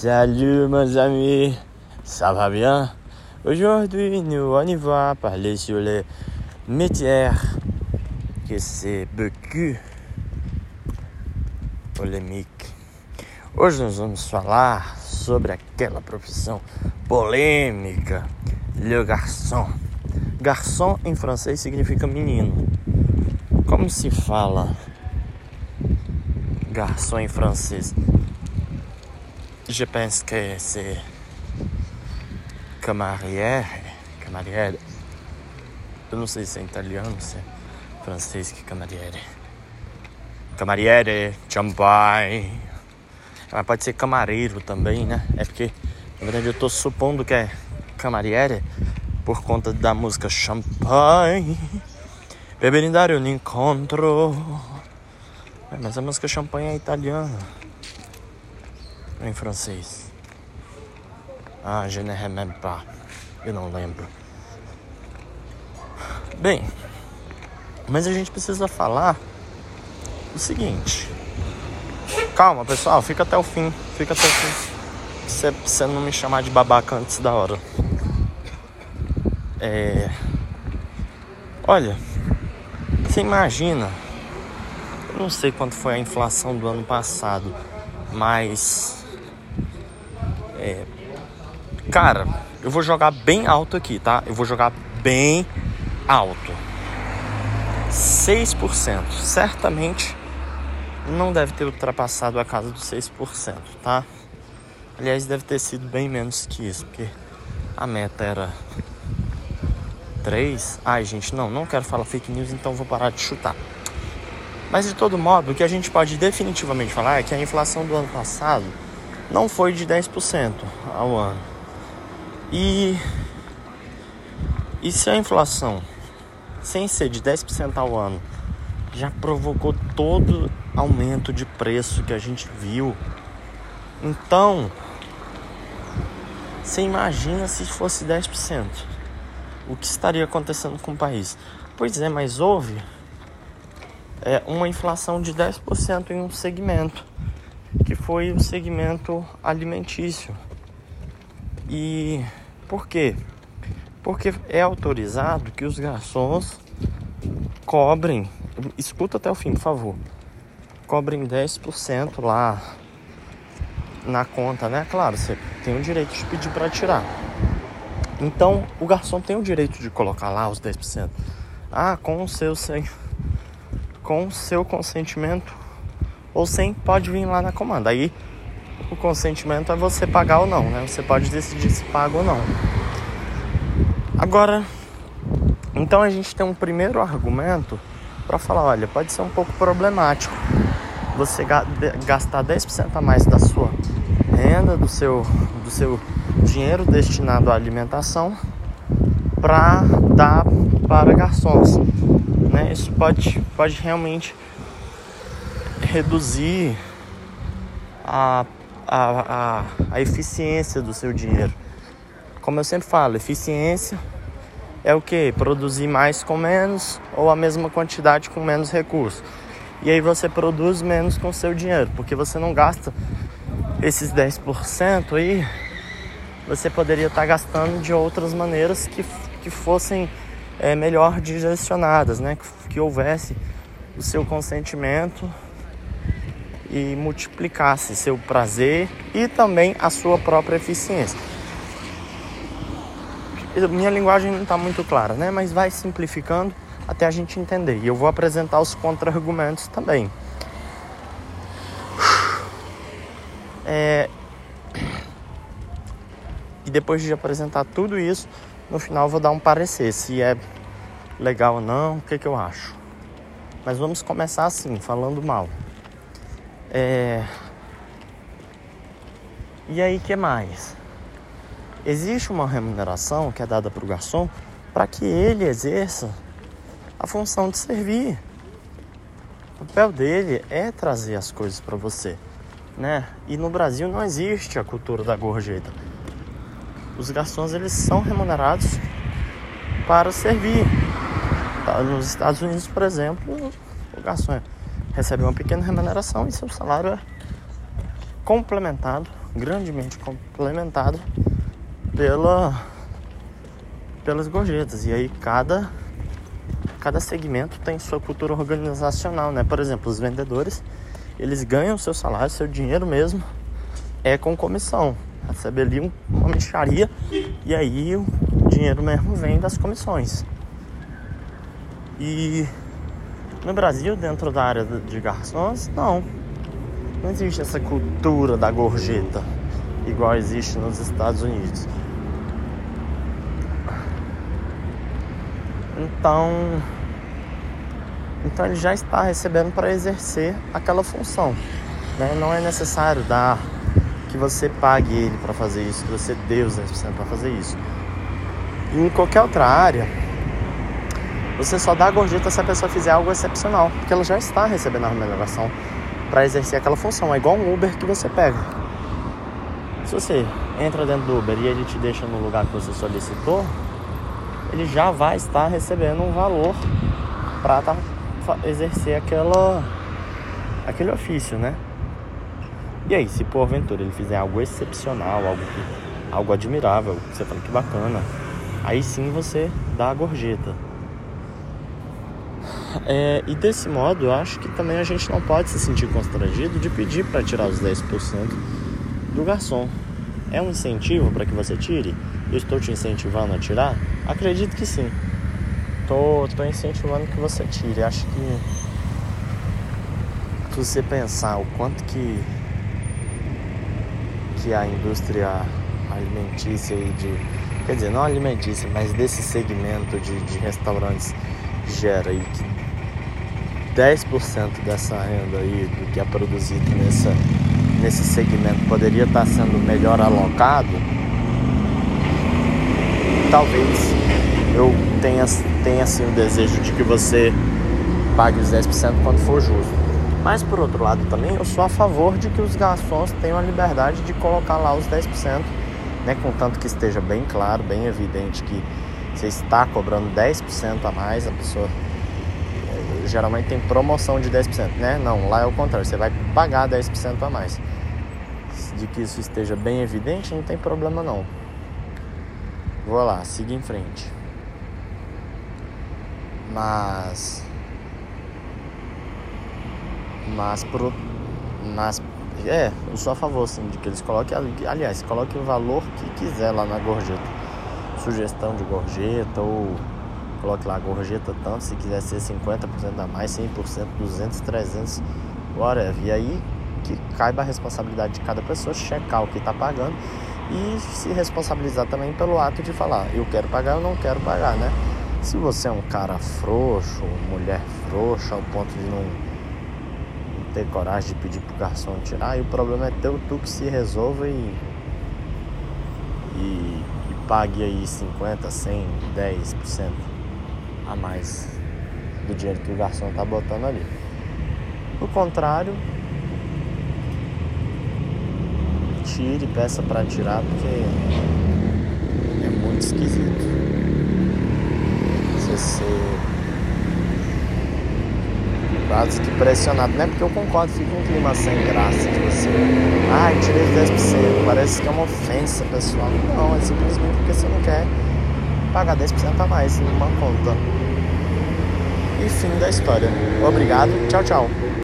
Salut mes amis, ça va bien Aujourd'hui nous on y va parler sur les métiers que c'est beaucoup polêmique. Hoje nós vamos falar sobre aquela profissão polêmica, le garçon. Garçon em francês significa menino. Como se fala garçom em francês? Je pense que c'est camariere, camariere. Eu não sei se é italiano, se é francês que camariere. Camariere, champanhe. Mas pode ser camareiro também, né? É porque, na verdade, eu tô supondo que é camariere por conta da música Champagne. Beberindare un incontro. É, mas a música Champagne é italiana em francês? Ah, je ne même pas. Eu não lembro. Bem, mas a gente precisa falar o seguinte. Calma, pessoal, fica até o fim. Fica até o fim. Você, você não me chamar de babaca antes da hora. É. Olha, você imagina. Eu não sei quanto foi a inflação do ano passado, mas é, cara, eu vou jogar bem alto aqui, tá? Eu vou jogar bem alto. 6%. Certamente não deve ter ultrapassado a casa dos 6%, tá? Aliás, deve ter sido bem menos que isso, porque a meta era 3. Ai, gente, não, não quero falar fake news, então vou parar de chutar. Mas de todo modo, o que a gente pode definitivamente falar é que a inflação do ano passado não foi de 10% ao ano. E, e se a inflação, sem ser de 10% ao ano, já provocou todo aumento de preço que a gente viu, então você imagina se fosse 10%. O que estaria acontecendo com o país? Pois é, mas houve é, uma inflação de 10% em um segmento que foi o segmento alimentício. E por quê? Porque é autorizado que os garçons cobrem, escuta até o fim, por favor, cobrem 10% lá na conta, né? Claro, você tem o direito de pedir para tirar. Então, o garçom tem o direito de colocar lá os 10%. Ah, com o seu sem com o seu consentimento ou sem pode vir lá na comanda. Aí o consentimento é você pagar ou não, né? Você pode decidir se paga ou não. Agora, então a gente tem um primeiro argumento para falar, olha, pode ser um pouco problemático você gastar 10% a mais da sua renda, do seu, do seu dinheiro destinado à alimentação para dar para garçons. Né? Isso pode, pode realmente reduzir a, a, a, a eficiência do seu dinheiro. Como eu sempre falo, eficiência é o que? Produzir mais com menos ou a mesma quantidade com menos recursos. E aí você produz menos com seu dinheiro, porque você não gasta esses 10% aí, você poderia estar gastando de outras maneiras que, que fossem é, melhor direcionadas, né? Que, que houvesse o seu consentimento e multiplicasse seu prazer e também a sua própria eficiência. Minha linguagem não está muito clara, né? Mas vai simplificando até a gente entender. E eu vou apresentar os contra-argumentos também. É... E depois de apresentar tudo isso, no final vou dar um parecer se é legal ou não, o que, que eu acho. Mas vamos começar assim, falando mal. É... E aí, que mais? Existe uma remuneração que é dada para o garçom para que ele exerça a função de servir. O papel dele é trazer as coisas para você, né? E no Brasil não existe a cultura da gorjeta. Os garçons eles são remunerados para servir. Nos Estados Unidos, por exemplo, o garçom é recebe uma pequena remuneração e seu salário é complementado grandemente complementado pela, pelas gorjetas. E aí cada, cada segmento tem sua cultura organizacional, né? Por exemplo, os vendedores, eles ganham seu salário, seu dinheiro mesmo, é com comissão. Recebe ali uma mexaria e aí o dinheiro mesmo vem das comissões. E no Brasil, dentro da área de garçons, não. Não existe essa cultura da gorjeta igual existe nos Estados Unidos. Então, então ele já está recebendo para exercer aquela função. Né? Não é necessário dar que você pague ele para fazer isso, que você dê os 10% para fazer isso. E em qualquer outra área, você só dá a gorjeta se a pessoa fizer algo excepcional, porque ela já está recebendo a remuneração para exercer aquela função. É igual um Uber que você pega. Se você entra dentro do Uber e ele te deixa no lugar que você solicitou, ele já vai estar recebendo um valor para tá, exercer aquela, aquele ofício, né? E aí, se porventura ele fizer algo excepcional, algo, que, algo admirável, você fala que bacana, aí sim você dá a gorjeta. É, e desse modo, eu acho que também a gente não pode se sentir constrangido de pedir para tirar os 10% do garçom. É um incentivo para que você tire? Eu estou te incentivando a tirar? Acredito que sim. Tô, tô incentivando que você tire. Acho que se você pensar o quanto que que a indústria alimentícia e de quer dizer não alimentícia, mas desse segmento de, de restaurantes gera e que 10% dessa renda aí do que é produzido nessa, nesse segmento poderia estar sendo melhor alocado, talvez eu tenha, tenha assim o desejo de que você pague os 10% quando for justo. Mas por outro lado também eu sou a favor de que os garçons tenham a liberdade de colocar lá os 10%, né, contanto que esteja bem claro, bem evidente que você está cobrando 10% a mais, a pessoa geralmente tem promoção de 10%, né? Não, lá é o contrário, você vai pagar 10% a mais. De que isso esteja bem evidente, não tem problema não. Vou lá, siga em frente. Mas. Mas pro. Mas. É, eu sou a favor sim de que eles coloquem. Aliás, coloquem o valor que quiser lá na gorjeta. Sugestão de gorjeta ou coloque lá a gorjeta tanto, se quiser ser 50% a mais, 100%, 200, 300, whatever. E aí que caiba a responsabilidade de cada pessoa checar o que está pagando e se responsabilizar também pelo ato de falar, eu quero pagar, eu não quero pagar, né? Se você é um cara frouxo, mulher frouxa, ao ponto de não ter coragem de pedir pro garçom tirar, aí o problema é teu, tu que se resolva e, e, e pague aí 50, 100, 10% a mais do dinheiro que o garçom tá botando ali. Do contrário, tire, peça para tirar porque é muito esquisito. Você ser quase que pressionado, não é porque eu concordo, fica um clima sem graça de você. Ai, ah, tirei 10%, parece que é uma ofensa pessoal. Não, é simplesmente porque você não quer pagar 10% a mais numa conta. E fim da história. Obrigado, tchau, tchau.